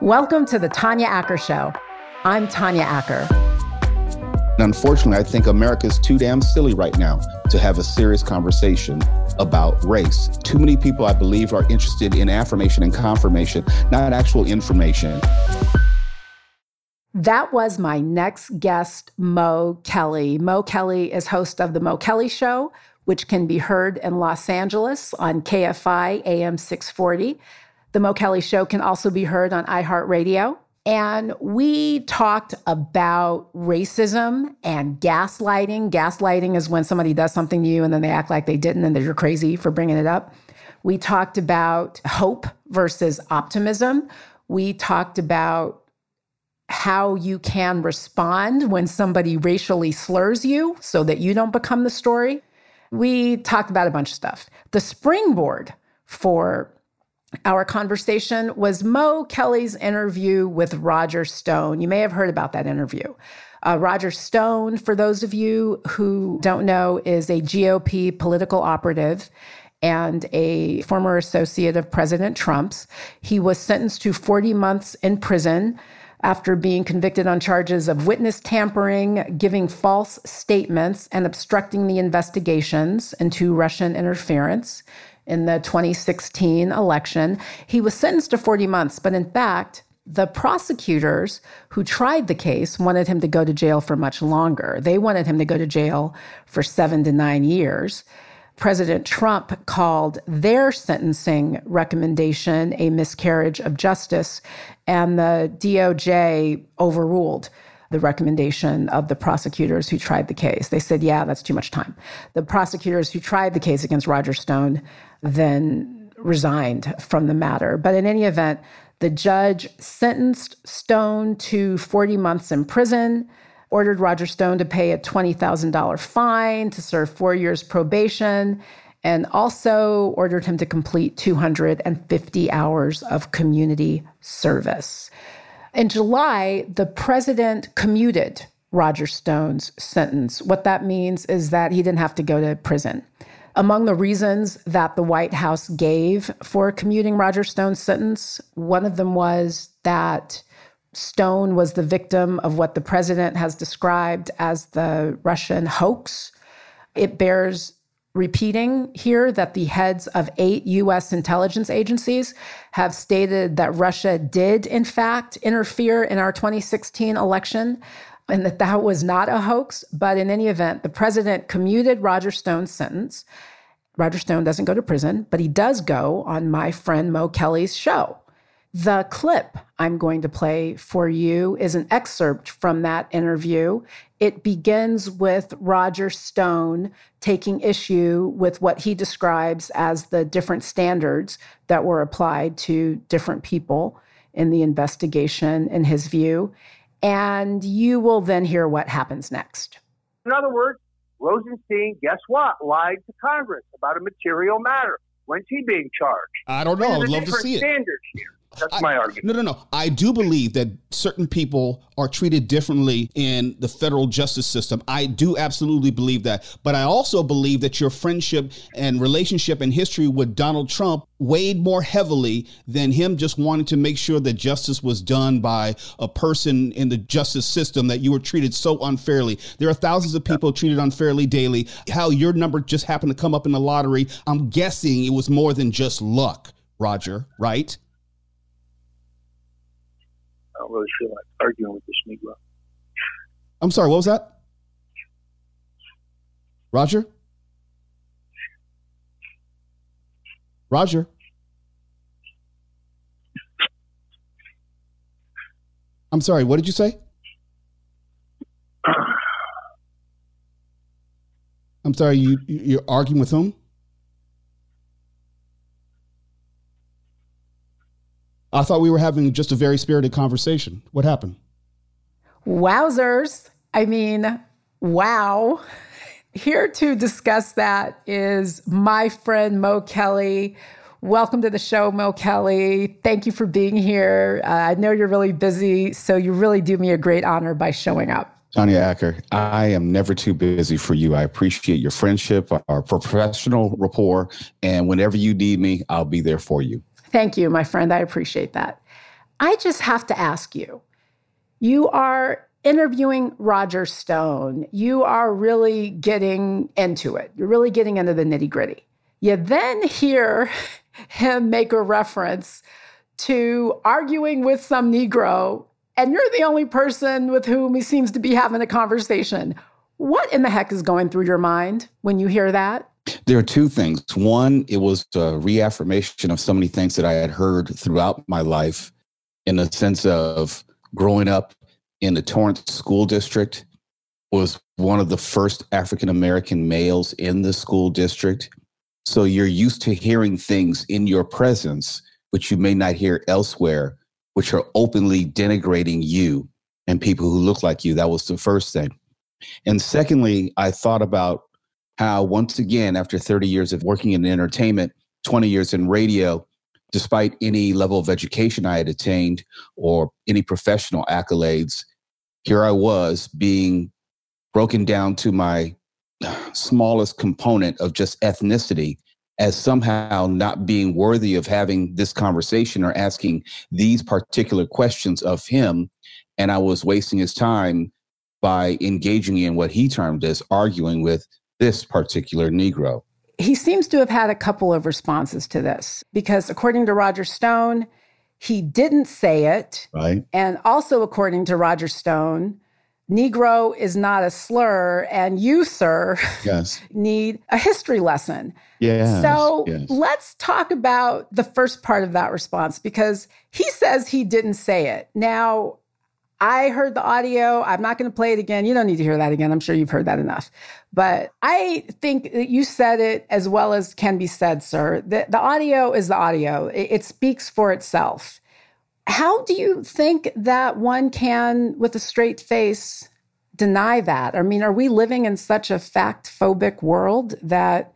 Welcome to the Tanya Acker Show. I'm Tanya Acker. Unfortunately, I think America is too damn silly right now to have a serious conversation about race. Too many people, I believe, are interested in affirmation and confirmation, not actual information. That was my next guest, Mo Kelly. Mo Kelly is host of The Mo Kelly Show, which can be heard in Los Angeles on KFI AM 640. The Mo Kelly Show can also be heard on iHeartRadio. And we talked about racism and gaslighting. Gaslighting is when somebody does something to you and then they act like they didn't and that you're crazy for bringing it up. We talked about hope versus optimism. We talked about how you can respond when somebody racially slurs you so that you don't become the story. We talked about a bunch of stuff. The springboard for our conversation was Mo Kelly's interview with Roger Stone. You may have heard about that interview. Uh, Roger Stone, for those of you who don't know, is a GOP political operative and a former associate of President Trump's. He was sentenced to 40 months in prison after being convicted on charges of witness tampering, giving false statements, and obstructing the investigations into Russian interference in the 2016 election. He was sentenced to 40 months, but in fact, the prosecutors who tried the case wanted him to go to jail for much longer. They wanted him to go to jail for seven to nine years. President Trump called their sentencing recommendation a miscarriage of justice, and the DOJ overruled the recommendation of the prosecutors who tried the case. They said, yeah, that's too much time. The prosecutors who tried the case against Roger Stone then resigned from the matter. But in any event, the judge sentenced Stone to 40 months in prison, ordered Roger Stone to pay a $20,000 fine, to serve four years probation, and also ordered him to complete 250 hours of community service. In July, the president commuted Roger Stone's sentence. What that means is that he didn't have to go to prison. Among the reasons that the White House gave for commuting Roger Stone's sentence, one of them was that Stone was the victim of what the president has described as the Russian hoax. It bears repeating here that the heads of eight U.S. intelligence agencies have stated that Russia did, in fact, interfere in our 2016 election and that that was not a hoax. But in any event, the president commuted Roger Stone's sentence. Roger Stone doesn't go to prison, but he does go on my friend Mo Kelly's show. The clip I'm going to play for you is an excerpt from that interview. It begins with Roger Stone taking issue with what he describes as the different standards that were applied to different people in the investigation, in his view. And you will then hear what happens next. In other words, Rosenstein, guess what? Lied to Congress about a material matter. When's he being charged? I don't know. I'd love to see it. Standards here. That's I, my argument. No, no, no. I do believe that certain people are treated differently in the federal justice system. I do absolutely believe that. But I also believe that your friendship and relationship and history with Donald Trump weighed more heavily than him just wanting to make sure that justice was done by a person in the justice system that you were treated so unfairly. There are thousands of people treated unfairly daily. How your number just happened to come up in the lottery, I'm guessing it was more than just luck, Roger, right? Don't really feel like arguing with this Negro. I'm sorry, what was that? Roger? Roger? I'm sorry, what did you say? I'm sorry, you you're arguing with whom? I thought we were having just a very spirited conversation. What happened? Wowzers. I mean, wow. Here to discuss that is my friend Mo Kelly. Welcome to the show, Mo Kelly. Thank you for being here. Uh, I know you're really busy, so you really do me a great honor by showing up. Tanya Acker, I am never too busy for you. I appreciate your friendship, our professional rapport, and whenever you need me, I'll be there for you. Thank you, my friend. I appreciate that. I just have to ask you you are interviewing Roger Stone. You are really getting into it, you're really getting into the nitty gritty. You then hear him make a reference to arguing with some Negro, and you're the only person with whom he seems to be having a conversation. What in the heck is going through your mind when you hear that? There are two things. One, it was a reaffirmation of so many things that I had heard throughout my life in the sense of growing up in the Torrance School District, was one of the first African American males in the school district. So you're used to hearing things in your presence, which you may not hear elsewhere, which are openly denigrating you and people who look like you. That was the first thing. And secondly, I thought about how, once again, after 30 years of working in entertainment, 20 years in radio, despite any level of education I had attained or any professional accolades, here I was being broken down to my smallest component of just ethnicity as somehow not being worthy of having this conversation or asking these particular questions of him. And I was wasting his time by engaging in what he termed as arguing with this particular Negro. He seems to have had a couple of responses to this because, according to Roger Stone, he didn't say it. Right. And also, according to Roger Stone, Negro is not a slur, and you, sir, yes. need a history lesson. Yeah. So yes. let's talk about the first part of that response because he says he didn't say it. Now, I heard the audio. I'm not going to play it again. You don't need to hear that again. I'm sure you've heard that enough. But I think that you said it as well as can be said, sir. The, the audio is the audio, it, it speaks for itself. How do you think that one can, with a straight face, deny that? I mean, are we living in such a fact phobic world that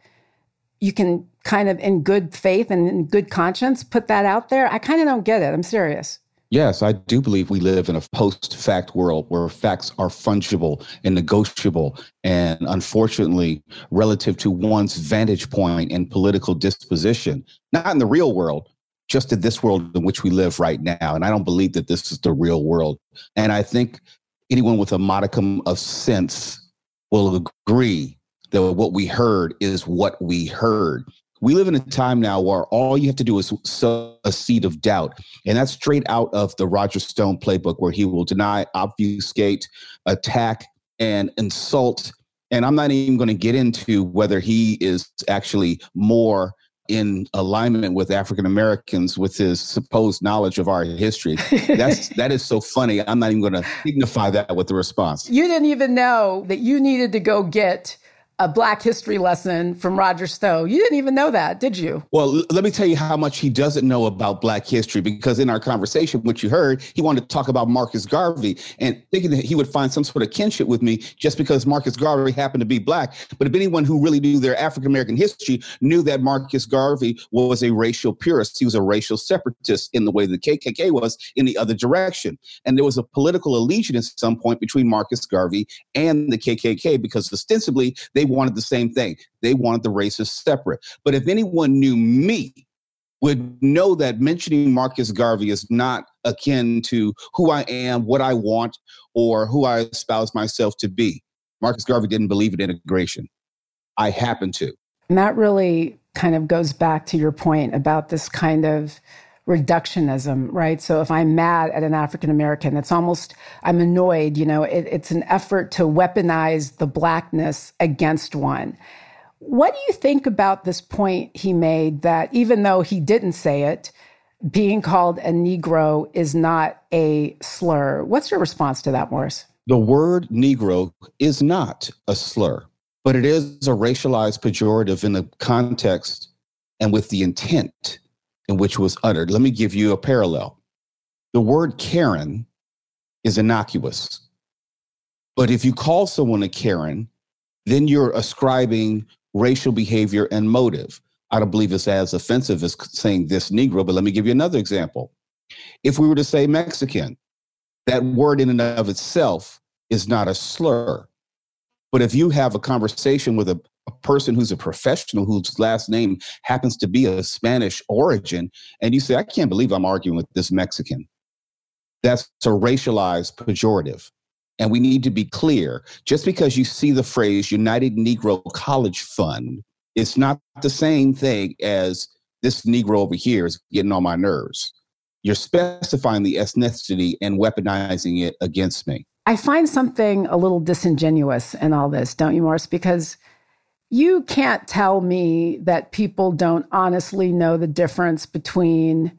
you can kind of, in good faith and in good conscience, put that out there? I kind of don't get it. I'm serious. Yes, I do believe we live in a post fact world where facts are fungible and negotiable. And unfortunately, relative to one's vantage point and political disposition, not in the real world, just in this world in which we live right now. And I don't believe that this is the real world. And I think anyone with a modicum of sense will agree that what we heard is what we heard. We live in a time now where all you have to do is sow a seed of doubt. And that's straight out of the Roger Stone playbook, where he will deny, obfuscate, attack, and insult. And I'm not even going to get into whether he is actually more in alignment with African Americans with his supposed knowledge of our history. That's that is so funny. I'm not even going to dignify that with the response. You didn't even know that you needed to go get a Black history lesson from Roger Stone. You didn't even know that, did you? Well, let me tell you how much he doesn't know about Black history because in our conversation, which you heard, he wanted to talk about Marcus Garvey and thinking that he would find some sort of kinship with me just because Marcus Garvey happened to be Black. But if anyone who really knew their African American history knew that Marcus Garvey was a racial purist, he was a racial separatist in the way the KKK was in the other direction. And there was a political allegiance at some point between Marcus Garvey and the KKK because ostensibly they wanted the same thing. They wanted the races separate. But if anyone knew me, would know that mentioning Marcus Garvey is not akin to who I am, what I want, or who I espouse myself to be. Marcus Garvey didn't believe in integration. I happen to. And that really kind of goes back to your point about this kind of reductionism, right? So if I'm mad at an African American, it's almost, I'm annoyed, you know, it, it's an effort to weaponize the blackness against one. What do you think about this point he made that even though he didn't say it, being called a Negro is not a slur? What's your response to that, Morris? The word Negro is not a slur, but it is a racialized pejorative in the context and with the intent in which was uttered. Let me give you a parallel. The word Karen is innocuous. But if you call someone a Karen, then you're ascribing racial behavior and motive. I don't believe it's as offensive as saying this Negro, but let me give you another example. If we were to say Mexican, that word in and of itself is not a slur. But if you have a conversation with a, a person who's a professional whose last name happens to be a Spanish origin, and you say, I can't believe I'm arguing with this Mexican. That's a racialized pejorative. And we need to be clear just because you see the phrase United Negro College Fund, it's not the same thing as this Negro over here is getting on my nerves. You're specifying the ethnicity and weaponizing it against me. I find something a little disingenuous in all this, don't you, Morris? Because you can't tell me that people don't honestly know the difference between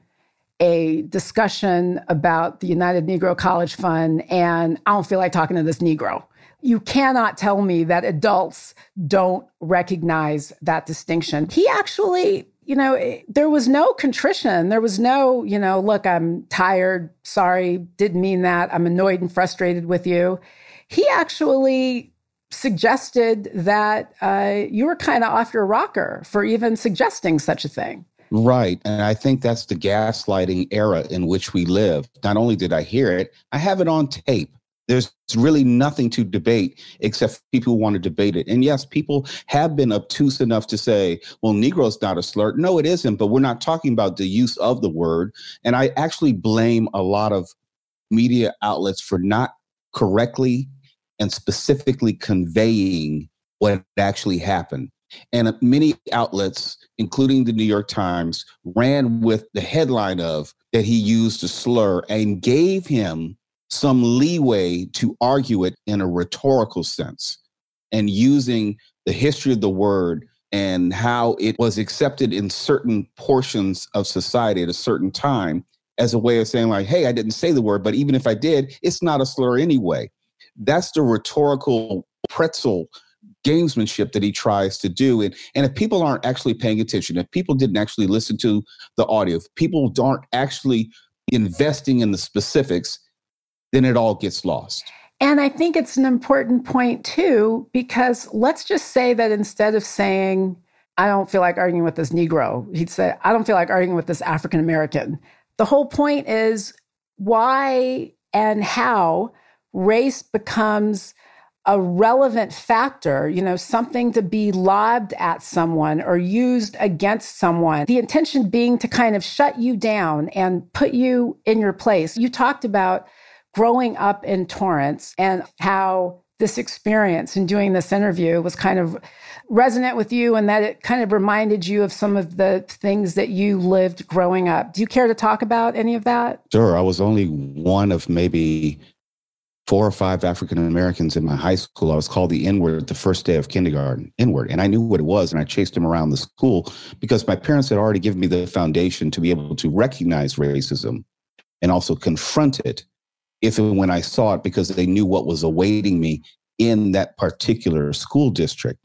a discussion about the United Negro College Fund and I don't feel like talking to this Negro. You cannot tell me that adults don't recognize that distinction. He actually, you know, eh, there was no contrition. There was no, you know, look, I'm tired. Sorry, didn't mean that. I'm annoyed and frustrated with you. He actually suggested that uh, you were kind of off your rocker for even suggesting such a thing. Right. And I think that's the gaslighting era in which we live. Not only did I hear it, I have it on tape. There's really nothing to debate except people want to debate it. And yes, people have been obtuse enough to say, well, Negro is not a slur. No, it isn't, but we're not talking about the use of the word. And I actually blame a lot of media outlets for not correctly and specifically conveying what actually happened. And uh, many outlets, including the New York Times, ran with the headline of that he used a slur and gave him some leeway to argue it in a rhetorical sense and using the history of the word and how it was accepted in certain portions of society at a certain time as a way of saying like hey i didn't say the word but even if i did it's not a slur anyway that's the rhetorical pretzel gamesmanship that he tries to do. And, and if people aren't actually paying attention, if people didn't actually listen to the audio, if people aren't actually investing in the specifics, then it all gets lost. And I think it's an important point too, because let's just say that instead of saying, I don't feel like arguing with this Negro, he'd say, I don't feel like arguing with this African American. The whole point is why and how race becomes a relevant factor, you know, something to be lobbed at someone or used against someone. The intention being to kind of shut you down and put you in your place. You talked about growing up in Torrance and how this experience and doing this interview was kind of resonant with you and that it kind of reminded you of some of the things that you lived growing up. Do you care to talk about any of that? Sure. I was only one of maybe four or five African Americans in my high school. I was called the N word the first day of kindergarten, N word. And I knew what it was. And I chased him around the school because my parents had already given me the foundation to be able to recognize racism and also confront it if and when I saw it because they knew what was awaiting me in that particular school district.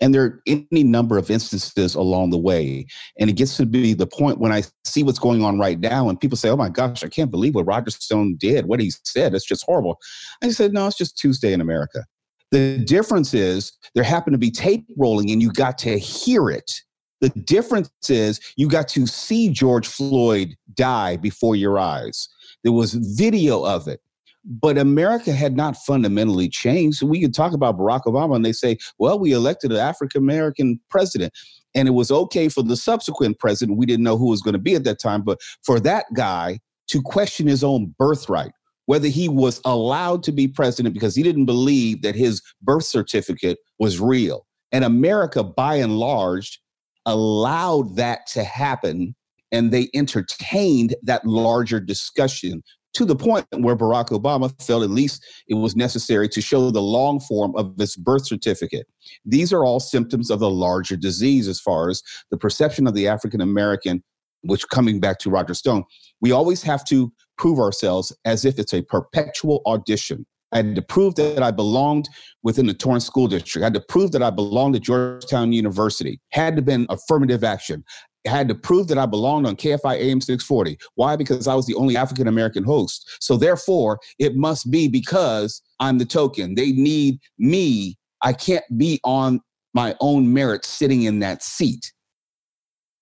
And there are any number of instances along the way. And it gets to be the point when I see what's going on right now, and people say, Oh my gosh, I can't believe what Roger Stone did, what he said. It's just horrible. I said, No, it's just Tuesday in America. The difference is there happened to be tape rolling and you got to hear it. The difference is you got to see George Floyd die before your eyes. There was video of it. But America had not fundamentally changed. So we could talk about Barack Obama and they say, well, we elected an African American president. And it was okay for the subsequent president. We didn't know who was going to be at that time. But for that guy to question his own birthright, whether he was allowed to be president because he didn't believe that his birth certificate was real. And America, by and large, allowed that to happen and they entertained that larger discussion to the point where Barack Obama felt at least it was necessary to show the long form of his birth certificate. These are all symptoms of the larger disease as far as the perception of the African American, which coming back to Roger Stone, we always have to prove ourselves as if it's a perpetual audition. I had to prove that I belonged within the Torrance School District. I had to prove that I belonged to Georgetown University. Had to been affirmative action had to prove that I belonged on KFI AM 640. Why? Because I was the only African American host. So therefore, it must be because I'm the token. They need me. I can't be on my own merit sitting in that seat.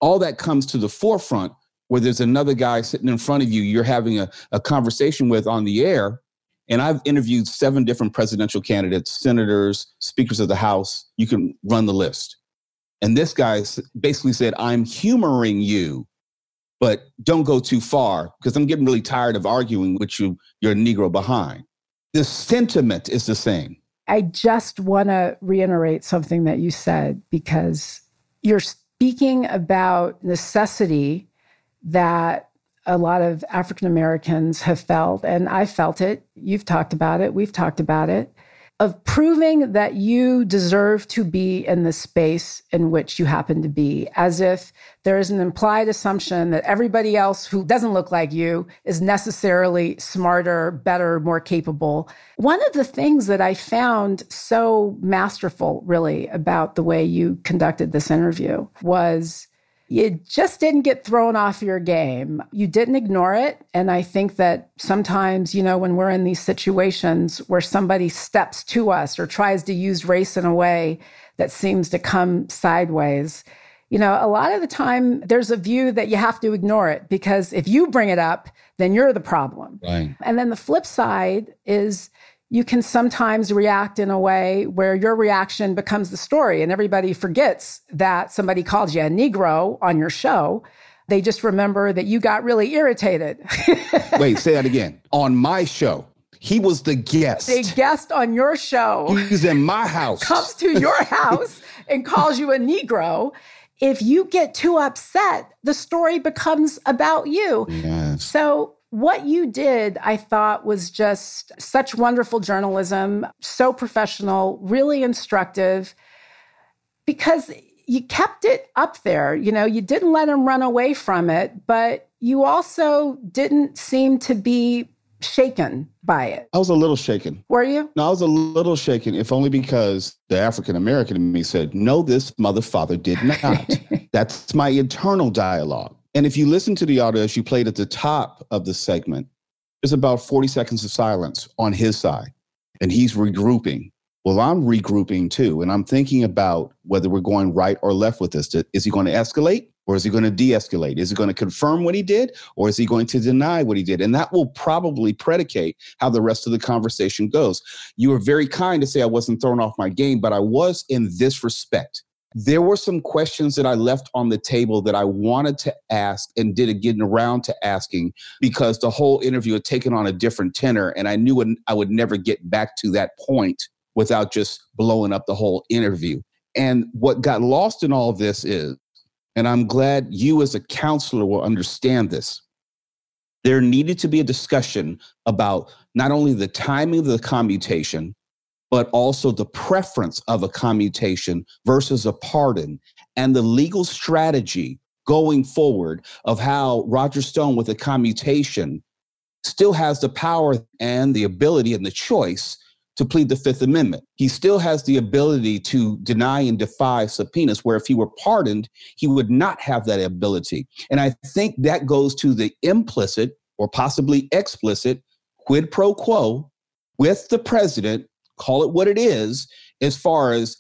All that comes to the forefront where there's another guy sitting in front of you, you're having a, a conversation with on the air. And I've interviewed seven different presidential candidates, senators, speakers of the House. You can run the list. And this guy basically said, I'm humoring you. but don't go too far because I'm getting really tired of arguing with you, you're a Negro behind. The sentiment is the same. I just want to reiterate something that you said because you're speaking about necessity that a lot of African Americans have felt, and I felt it. You've talked about it. We've talked about it of proving that you deserve to be in the space in which you happen to be, as if there is an implied assumption that everybody else who doesn't look like you is necessarily smarter, better, more capable. One of the things that I found so masterful, really, about the way you conducted this interview was you just didn't get thrown off your game. You didn't ignore it. And I think that sometimes, you know, when we're in these situations where somebody steps to us or tries to use race in a way that seems to come sideways, you know, a lot of the time there's a view that you have to ignore it because if you bring it up, then you're the problem. Right. And then the flip side is, you can sometimes react in a way where your reaction becomes the story and everybody forgets that somebody called you a Negro on your show. They just remember that you got really irritated. Wait, say that again. On my show. He was the guest. A guest on your show. He's in my house. Comes to your house and calls you a Negro. If you get too upset, the story becomes about you. Yes. So what you did, I thought, was just such wonderful journalism, so professional, really instructive, because you kept it up there. You know, you didn't let him run away from it, but you also didn't seem to be shaken by it. I was a little shaken. Were you? No, I was a little shaken, if only because the African American in me said, No, this mother father did not. That's my internal dialogue. And if you listen to the audio as you played at the top of the segment, there's about 40 seconds of silence on his side, and he's regrouping. Well, I'm regrouping too, and I'm thinking about whether we're going right or left with this. Is he going to escalate or is he going to de escalate? Is he going to confirm what he did or is he going to deny what he did? And that will probably predicate how the rest of the conversation goes. You were very kind to say I wasn't thrown off my game, but I was in this respect there were some questions that I left on the table that I wanted to ask and didn't get around to asking because the whole interview had taken on a different tenor. And I knew I would never get back to that point without just blowing up the whole interview. And what got lost in all this is, and I'm glad you as a counselor will understand this, there needed to be a discussion about not only the timing of the commutation, but also the preference of a commutation versus a pardon and the legal strategy going forward of how Roger Stone with a commutation still has the power and the ability and the choice to plead the Fifth Amendment. He still has the ability to deny and defy subpoenas, where if he were pardoned, he would not have that ability. And I think that goes to the implicit or possibly explicit quid pro quo with the president call it what it is, as far as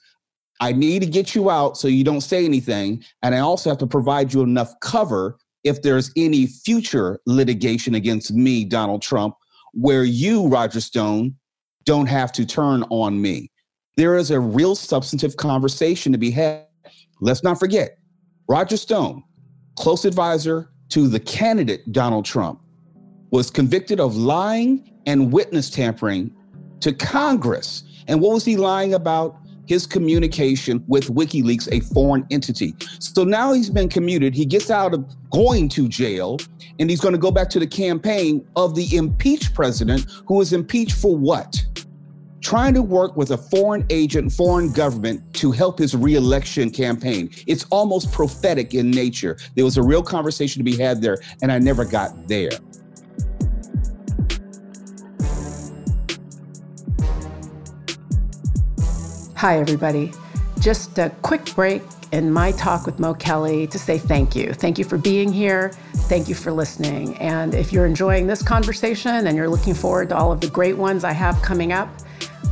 I need to get you out so you don't say anything. And I also have to provide you enough cover if there's any future litigation against me, Donald Trump, where you, Roger Stone, don't have to turn on me. There is a real substantive conversation to be had. Let's not forget, Roger Stone, close advisor to the candidate Donald Trump, was convicted of lying and witness tampering to Congress. And what was he lying about? His communication with WikiLeaks, a foreign entity. So now he's been commuted. He gets out of going to jail and he's going to go back to the campaign of the impeached president who was impeached for what? Trying to work with a foreign agent, foreign government to help his reelection campaign. It's almost prophetic in nature. There was a real conversation to be had there, and I never got there. Hi, everybody. Just a quick break in my talk with Mo Kelly to say thank you. Thank you for being here. Thank you for listening. And if you're enjoying this conversation and you're looking forward to all of the great ones I have coming up,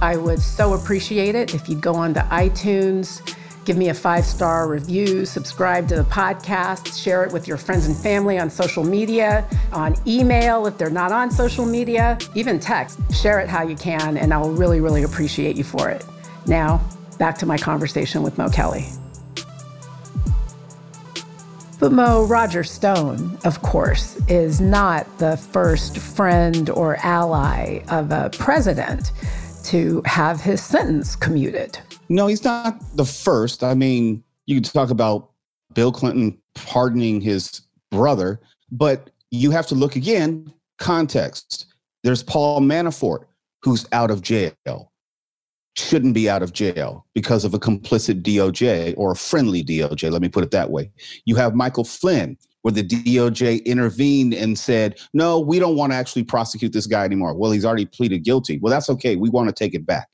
I would so appreciate it if you'd go onto iTunes, give me a five star review, subscribe to the podcast, share it with your friends and family on social media, on email if they're not on social media, even text. Share it how you can, and I'll really, really appreciate you for it. Now, back to my conversation with Mo Kelly. But Mo, Roger Stone, of course, is not the first friend or ally of a president to have his sentence commuted. No, he's not the first. I mean, you could talk about Bill Clinton pardoning his brother, but you have to look again context. There's Paul Manafort, who's out of jail, shouldn't be out of jail because of a complicit DOJ or a friendly DOJ, let me put it that way. You have Michael Flynn, where the DOJ intervened and said, no, we don't want to actually prosecute this guy anymore. Well, he's already pleaded guilty. Well, that's okay. We want to take it back.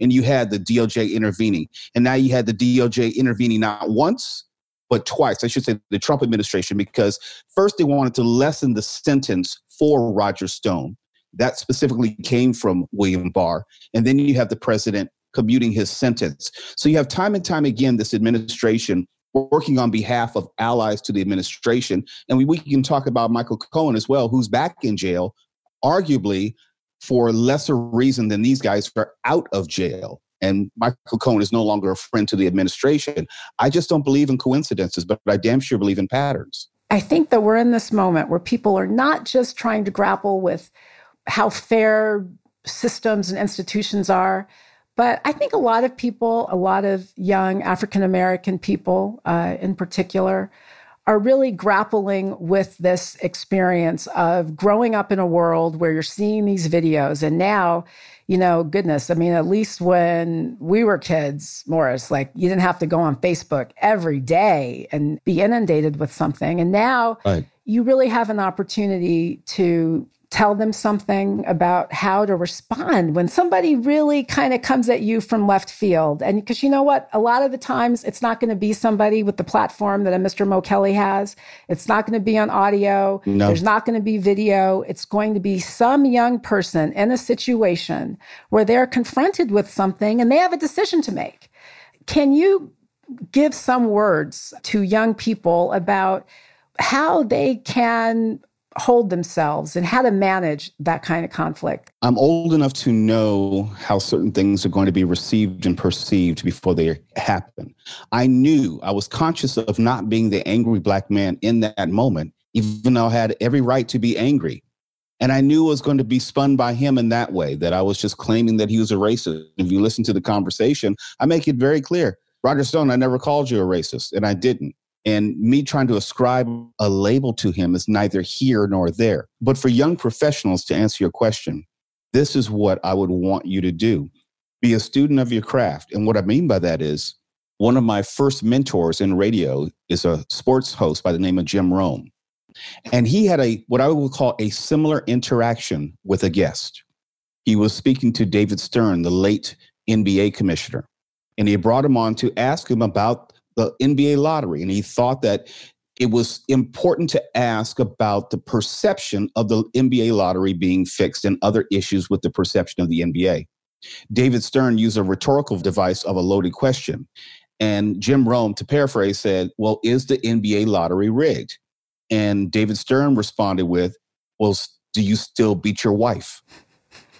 And you had the DOJ intervening. And now you had the DOJ intervening not once, but twice. I should say the Trump administration, because first they wanted to lessen the sentence for Roger Stone. That specifically came from William Barr. And then you have the president commuting his sentence. So you have time and time again this administration working on behalf of allies to the administration. And we, we can talk about Michael Cohen as well, who's back in jail, arguably for lesser reason than these guys are out of jail. And Michael Cohen is no longer a friend to the administration. I just don't believe in coincidences, but I damn sure believe in patterns. I think that we're in this moment where people are not just trying to grapple with how fair systems and institutions are, but I think a lot of people, a lot of young African American people uh, in particular, are really grappling with this experience of growing up in a world where you're seeing these videos. And now, you know, goodness, I mean, at least when we were kids, Morris, like you didn't have to go on Facebook every day and be inundated with something. And now right. you really have an opportunity to tell them something about how to respond when somebody really kind of comes at you from left field. And because you know what? A lot of the times it's not going to be somebody with the platform that a Mr. Mo Kelly has. It's not going to be on audio. No. There's not going to be video. It's going to be some young person in a situation where they're confronted with something and they have a decision to make. Can you give some words to young people about how they can hold themselves and how to manage that kind of conflict? I'm old enough to know how certain things are going to be received and perceived before they happen. I knew I was conscious of not being the angry black man in that moment, even though I had every right to be angry. And I knew it was going to be spun by him in that way, that I was just claiming that he was a racist. If you listen to the conversation, I make it very clear Roger Stone, I never called you a racist, and I didn't. And me trying to ascribe a label to him is neither here nor there. But for young professionals, to answer your question, this is what I would want you to do be a student of your craft. And what I mean by that is, one of my first mentors in radio is a sports host by the name of Jim Rome. And he had a what I would call a similar interaction with a guest. He was speaking to David Stern, the late NBA commissioner, and he brought him on to ask him about the NBA lottery. And he thought that it was important to ask about the perception of the NBA lottery being fixed and other issues with the perception of the NBA. David Stern used a rhetorical device of a loaded question. And Jim Rome, to paraphrase, said, Well, is the NBA lottery rigged? And David Stern responded with, Well, do you still beat your wife?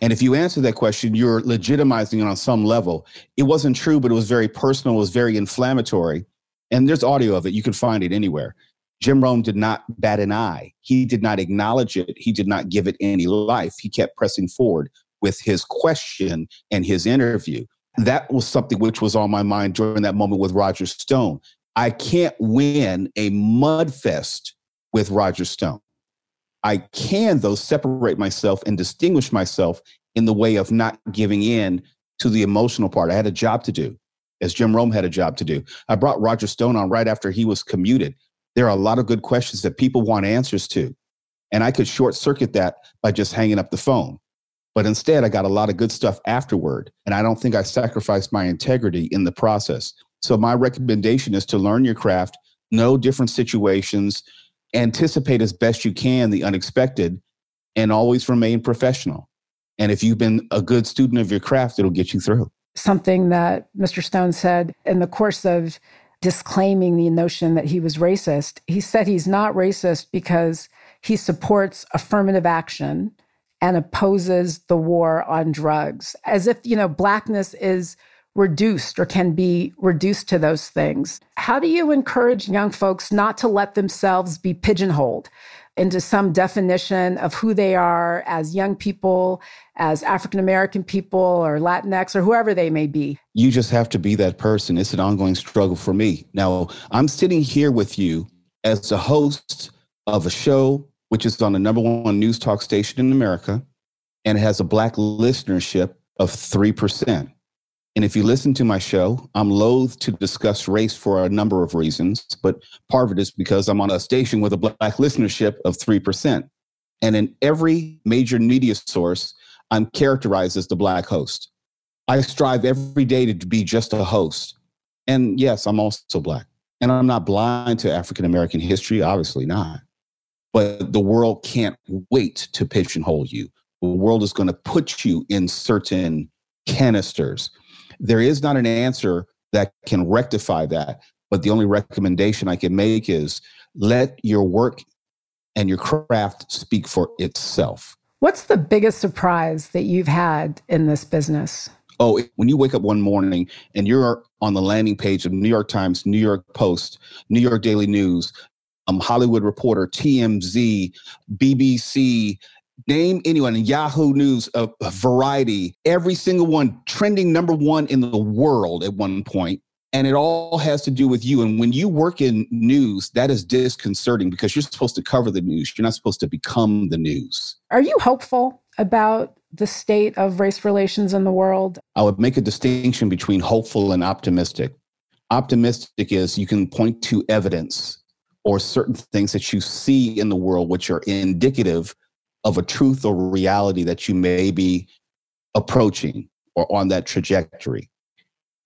And if you answer that question, you're legitimizing it on some level. It wasn't true, but it was very personal, it was very inflammatory. And there's audio of it. You can find it anywhere. Jim Rome did not bat an eye. He did not acknowledge it. He did not give it any life. He kept pressing forward with his question and his interview. That was something which was on my mind during that moment with Roger Stone. I can't win a mudfest with Roger Stone. I can, though, separate myself and distinguish myself in the way of not giving in to the emotional part. I had a job to do, as Jim Rome had a job to do. I brought Roger Stone on right after he was commuted. There are a lot of good questions that people want answers to. And I could short circuit that by just hanging up the phone. But instead, I got a lot of good stuff afterward. And I don't think I sacrificed my integrity in the process. So, my recommendation is to learn your craft, know different situations, anticipate as best you can the unexpected and always remain professional. And if you've been a good student of your craft, it'll get you through. Something that Mr. Stone said in the course of disclaiming the notion that he was racist, he said he's not racist because he supports affirmative action and opposes the war on drugs, as if, you know, blackness is reduced or can be reduced to those things. How do you encourage young folks not to let themselves be pigeonholed into some definition of who they are as young people, as African American people, or Latinx, or whoever they may be? You just have to be that person. It's an ongoing struggle for me. Now, I'm sitting here with you as the host of a show which is on the number one news talk station in America and it has a black listenership of 3%. And if you listen to my show, I'm loath to discuss race for a number of reasons, but part of it is because I'm on a station with a black listenership of 3%. And in every major media source, I'm characterized as the black host. I strive every day to be just a host. And yes, I'm also black. And I'm not blind to African American history, obviously not. But the world can't wait to pigeonhole you. The world is going to put you in certain canisters. There is not an answer that can rectify that. But the only recommendation I can make is let your work and your craft speak for itself. What's the biggest surprise that you've had in this business? Oh, when you wake up one morning and you're on the landing page of New York Times, New York Post, New York Daily News, um, Hollywood Reporter, TMZ, BBC, name anyone in Yahoo News, a Variety, every single one trending number one in the world at one point, And it all has to do with you. And when you work in news, that is disconcerting because you're supposed to cover the news. You're not supposed to become the news. Are you hopeful about the state of race relations in the world? I would make a distinction between hopeful and optimistic. Optimistic is you can point to evidence or certain things that you see in the world which are indicative of a truth or reality that you may be approaching or on that trajectory.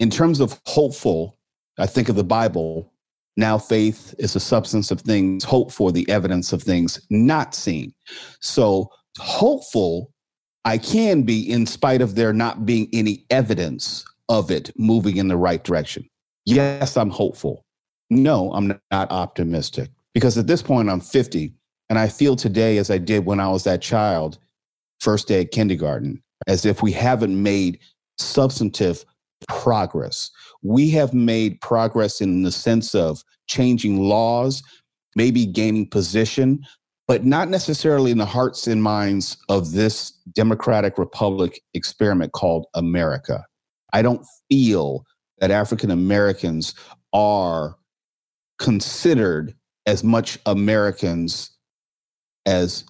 In terms of hopeful, I think of the Bible. Now, faith is the substance of things hoped for, the evidence of things not seen. So, hopeful I can be in spite of there not being any evidence of it moving in the right direction. Yes, I'm hopeful. No, I'm not optimistic because at this point I'm 50 and I feel today as I did when I was that child, first day at kindergarten, as if we haven't made substantive progress. We have made progress in the sense of changing laws, maybe gaining position, but not necessarily in the hearts and minds of this democratic republic experiment called America. I don't feel that African Americans are considered as much Americans as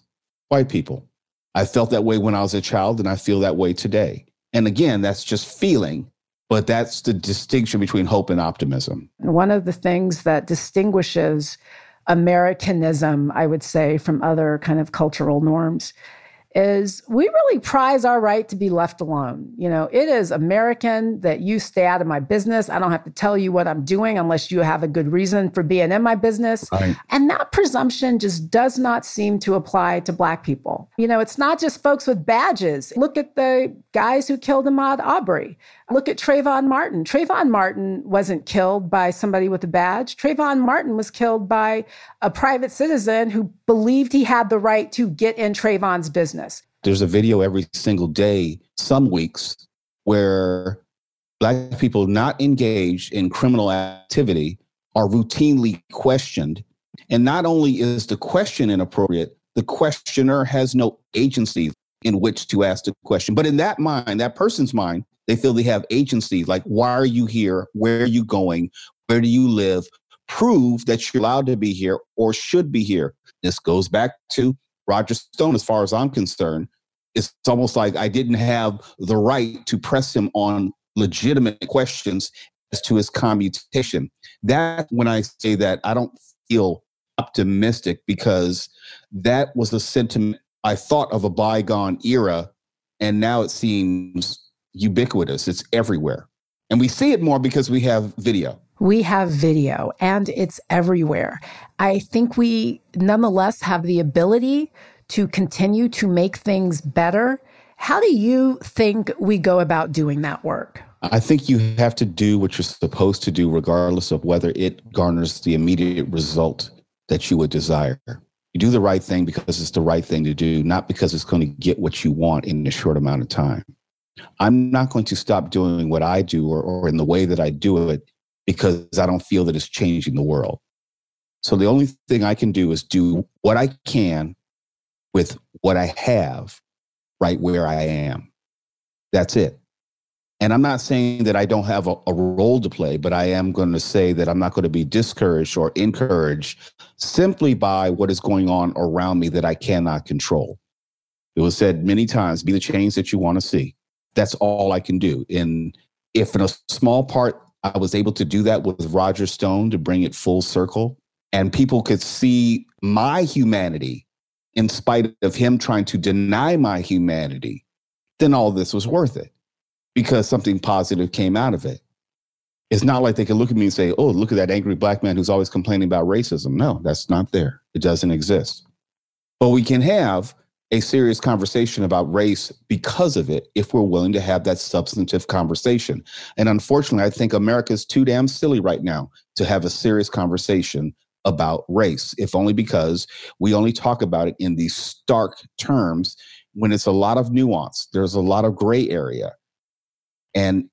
white people. I felt that way when I was a child, and I feel that way today. And again, that's just feeling, but that's the distinction between hope and optimism. One of the things that distinguishes Americanism, I would say, from other kind of cultural norms is we really prize our right to be left alone. You know, it is American that you stay out of my business. I don't have to tell you what I'm doing unless you have a good reason for being in my business. Right. And that presumption just does not seem to apply to Black people. You know, it's not just folks with badges. Look at the guys who killed Ahmaud Arbery. Look at Trayvon Martin. Trayvon Martin wasn't killed by somebody with a badge. Trayvon Martin was killed by a private citizen who believed he had the right to get in Trayvon's business. There's a video every single day, some weeks, where Black people not engaged in criminal activity are routinely questioned. And not only is the question inappropriate, the questioner has no agency in which to ask the question. But in that mind, that person's mind, they feel they have agency. Like, why are you here? Where are you going? Where do you live? Prove that you're allowed to be here or should be here. This goes back to Roger Stone, as far as I'm concerned. It's almost like I didn't have the right to press him on legitimate questions as to his commutation. That, when I say that, I don't feel optimistic because that was a sentiment I thought of a bygone era, and now it seems ubiquitous. It's everywhere. And we see it more because we have video. We have video and it's everywhere. I think we nonetheless have the ability to continue to make things better. How do you think we go about doing that work? I think you have to do what you're supposed to do, regardless of whether it garners the immediate result that you would desire. You do the right thing because it's the right thing to do, not because it's going to get what you want in a short amount of time. I'm not going to stop doing what I do or, or in the way that I do it because I don't feel that it's changing the world. So the only thing I can do is do what I can with what I have right where I am. That's it. And I'm not saying that I don't have a, a, role to play, but I am going to say that I'm not going to be discouraged or encouraged simply by what is going on around me that I cannot control. It was said many times be the change that you want to see. That's all I can do. And if in a small part I was able to do that with Roger Stone to bring it full circle, and people could see my humanity in spite of him trying to deny my humanity, then all this was worth it because something positive came out of it. It's not like they can look at me and say, oh, look at that angry black man who's always complaining about racism. No, that's not there. It doesn't exist. But we can have a serious conversation about race because of it if we're willing to have that substantive conversation. And unfortunately, I think America is too damn silly right now to have a serious conversation about race, if only because we only talk about it in these stark terms when it's a lot of nuance, there's a lot of gray area. And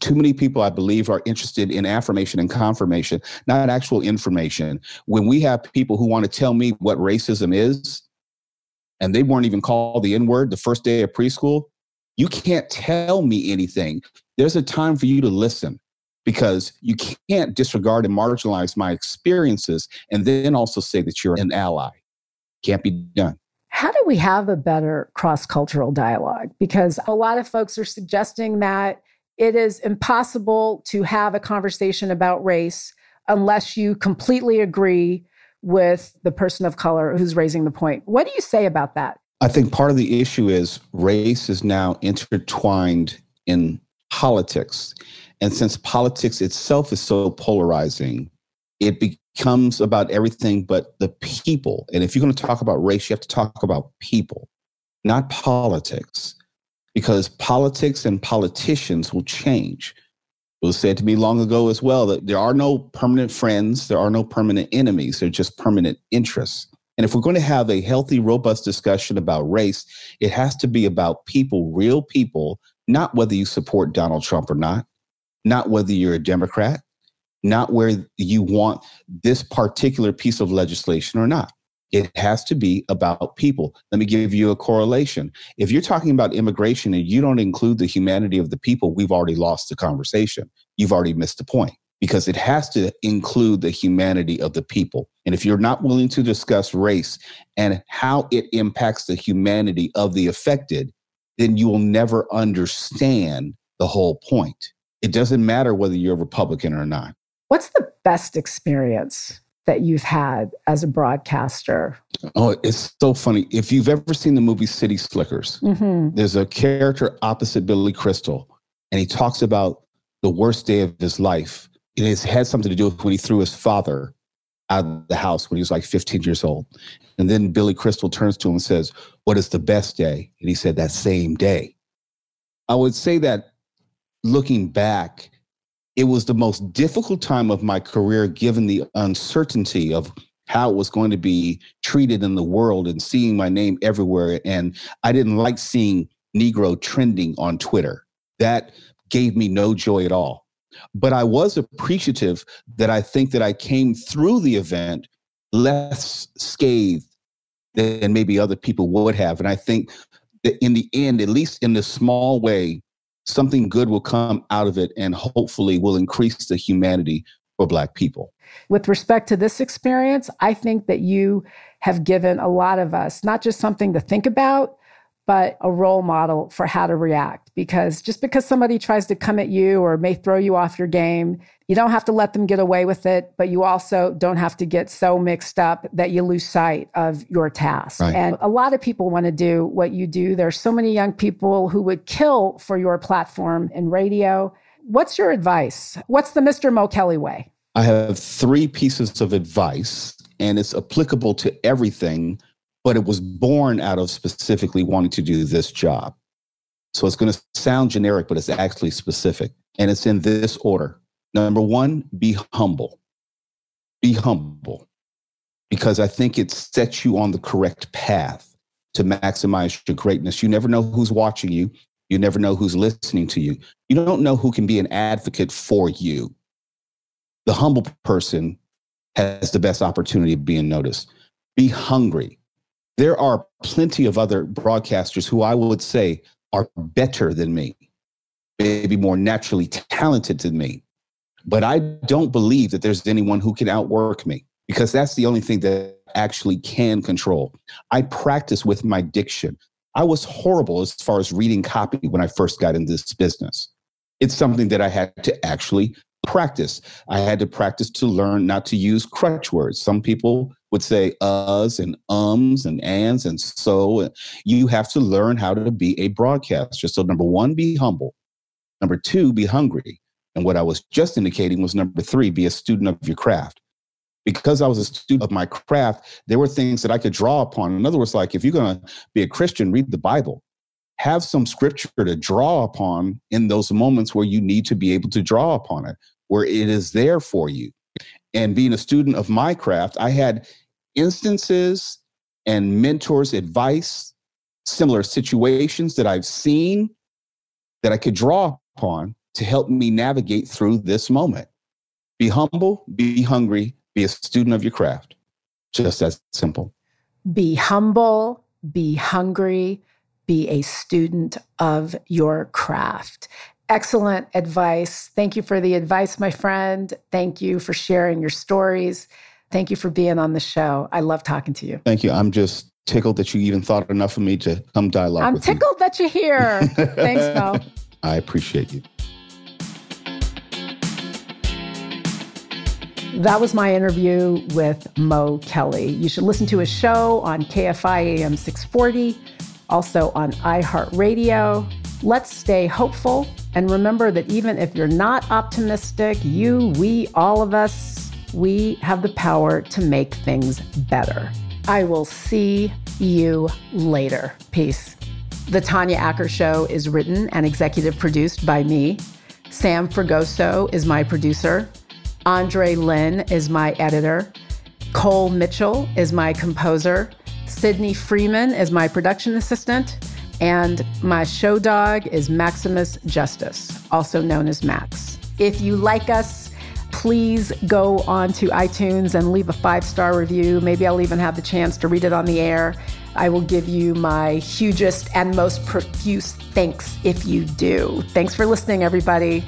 too many people, I believe, are interested in affirmation and confirmation, not actual information. When we have people who want to tell me what racism is, and they weren't even called the N word the first day of preschool, you can't tell me anything. There's a time for you to listen because you can't disregard and marginalize my experiences and then also say that you're an ally. Can't be done. How do we have a better cross cultural dialogue? Because a lot of folks are suggesting that it is impossible to have a conversation about race unless you completely agree with the person of color who's raising the point. What do you say about that? I think part of the issue is race is now intertwined in politics. And since politics itself is so polarizing, it becomes about everything but the people. And if you're going to talk about race, you have to talk about people, not politics, because politics and politicians will change. Was said to me long ago as well that there are no permanent friends, there are no permanent enemies, they're just permanent interests. And if we're going to have a healthy, robust discussion about race, it has to be about people, real people, not whether you support Donald Trump or not, not whether you're a Democrat, not where you want this particular piece of legislation or not. It has to be about people. Let me give you a correlation. If you're talking about immigration and you don't include the humanity of the people, we've already lost the conversation. You've already missed the point because it has to include the humanity of the people. And if you're not willing to discuss race and how it impacts the humanity of the affected, then you will never understand the whole point. It doesn't matter whether you're a Republican or not. What's the best experience that you've had as a broadcaster? Oh, it's so funny. If you've ever seen the movie City Slickers, mm-hmm. there's a character opposite Billy Crystal, and he talks about the worst day of his life. It has had something to do with when he threw his father out of the house when he was like 15 years old. And then Billy Crystal turns to him and says, What is the best day? And he said, That same day. I would say that looking back, it was the most difficult time of my career given the uncertainty of how it was going to be treated in the world and seeing my name everywhere. And I didn't like seeing Negro trending on Twitter. That gave me no joy at all. But I was appreciative that I think that I came through the event less scathed than maybe other people would have. And I think that in the end, at least in the small way, something good will come out of it and hopefully will increase the humanity for Black people. With respect to this experience, I think that you have given a lot of us not just something to think about, but a role model for how to react. Because just because somebody tries to come at you or may throw you off your game, you don't have to let them get away with it, but you also don't have to get so mixed up that you lose sight of your task. Right. And a lot of people want to do what you do. There's so many young people who would kill for your platform in radio. What's your advice? What's the Mr. Mo Kelly way? I have three pieces of advice, and it's applicable to everything but it was born out of specifically wanting to do this job. So it's going to sound generic, but it's actually specific. And it's in this order. Number one, be humble. Be humble because I think it sets you on the correct path to maximize your greatness. You never know who's watching you. You never know who's listening to you. You don't know who can be an advocate for you. The humble person has the best opportunity of being noticed. Be hungry. There are plenty of other broadcasters who I would say are better than me, maybe more naturally talented than me. But I don't believe that there's anyone who can outwork me because that's the only thing that actually can control. I practice with my diction. I was horrible as far as reading copy when I first got in this business. It's something that I had to actually practice. I had to practice to learn not to use crutch words. Some people would say uhs and ums and ands and so. You have to learn how to be a broadcaster. So, number one, be humble. Number two, be hungry. And what I was just indicating was number three, be a student of your craft because I was a student of my craft, there were things that I could draw upon. In other words, like if you're going to be a Christian, read the Bible. Have some scripture to draw upon in those moments where you need to be able to draw upon it, where it is there for you. And being a student of my craft, I had instances and mentors' advice, similar situations that I've seen that I could draw upon to help me navigate through this moment. Be humble, be hungry, be a student of your craft. Just as simple. Be humble, be hungry, be a student of your craft. Excellent advice. Thank you for the advice, my friend. Thank you for sharing your stories. Thank you for being on the show. I love talking to you. Thank you. I'm just tickled that you even thought enough of me to come dialogue. I'm tickled you. that you're here. Thanks, Mo. I appreciate you. That was my interview with Mo Kelly. You should listen to his show on KFI AM 640, also on iHeartRadio. Let's stay hopeful and remember that even if you're not optimistic, you, we, all of us, we have the power to make things better. I will see you later. Peace. The Tanya Acker Show is written and executive produced by me. Sam Fragoso is my producer. Andre Lynn is my editor. Cole Mitchell is my composer. Sydney Freeman is my production assistant. And my show dog is Maximus Justice, also known as Max. If you like us, please go on to iTunes and leave a five star review. Maybe I'll even have the chance to read it on the air. I will give you my hugest and most profuse thanks if you do. Thanks for listening, everybody.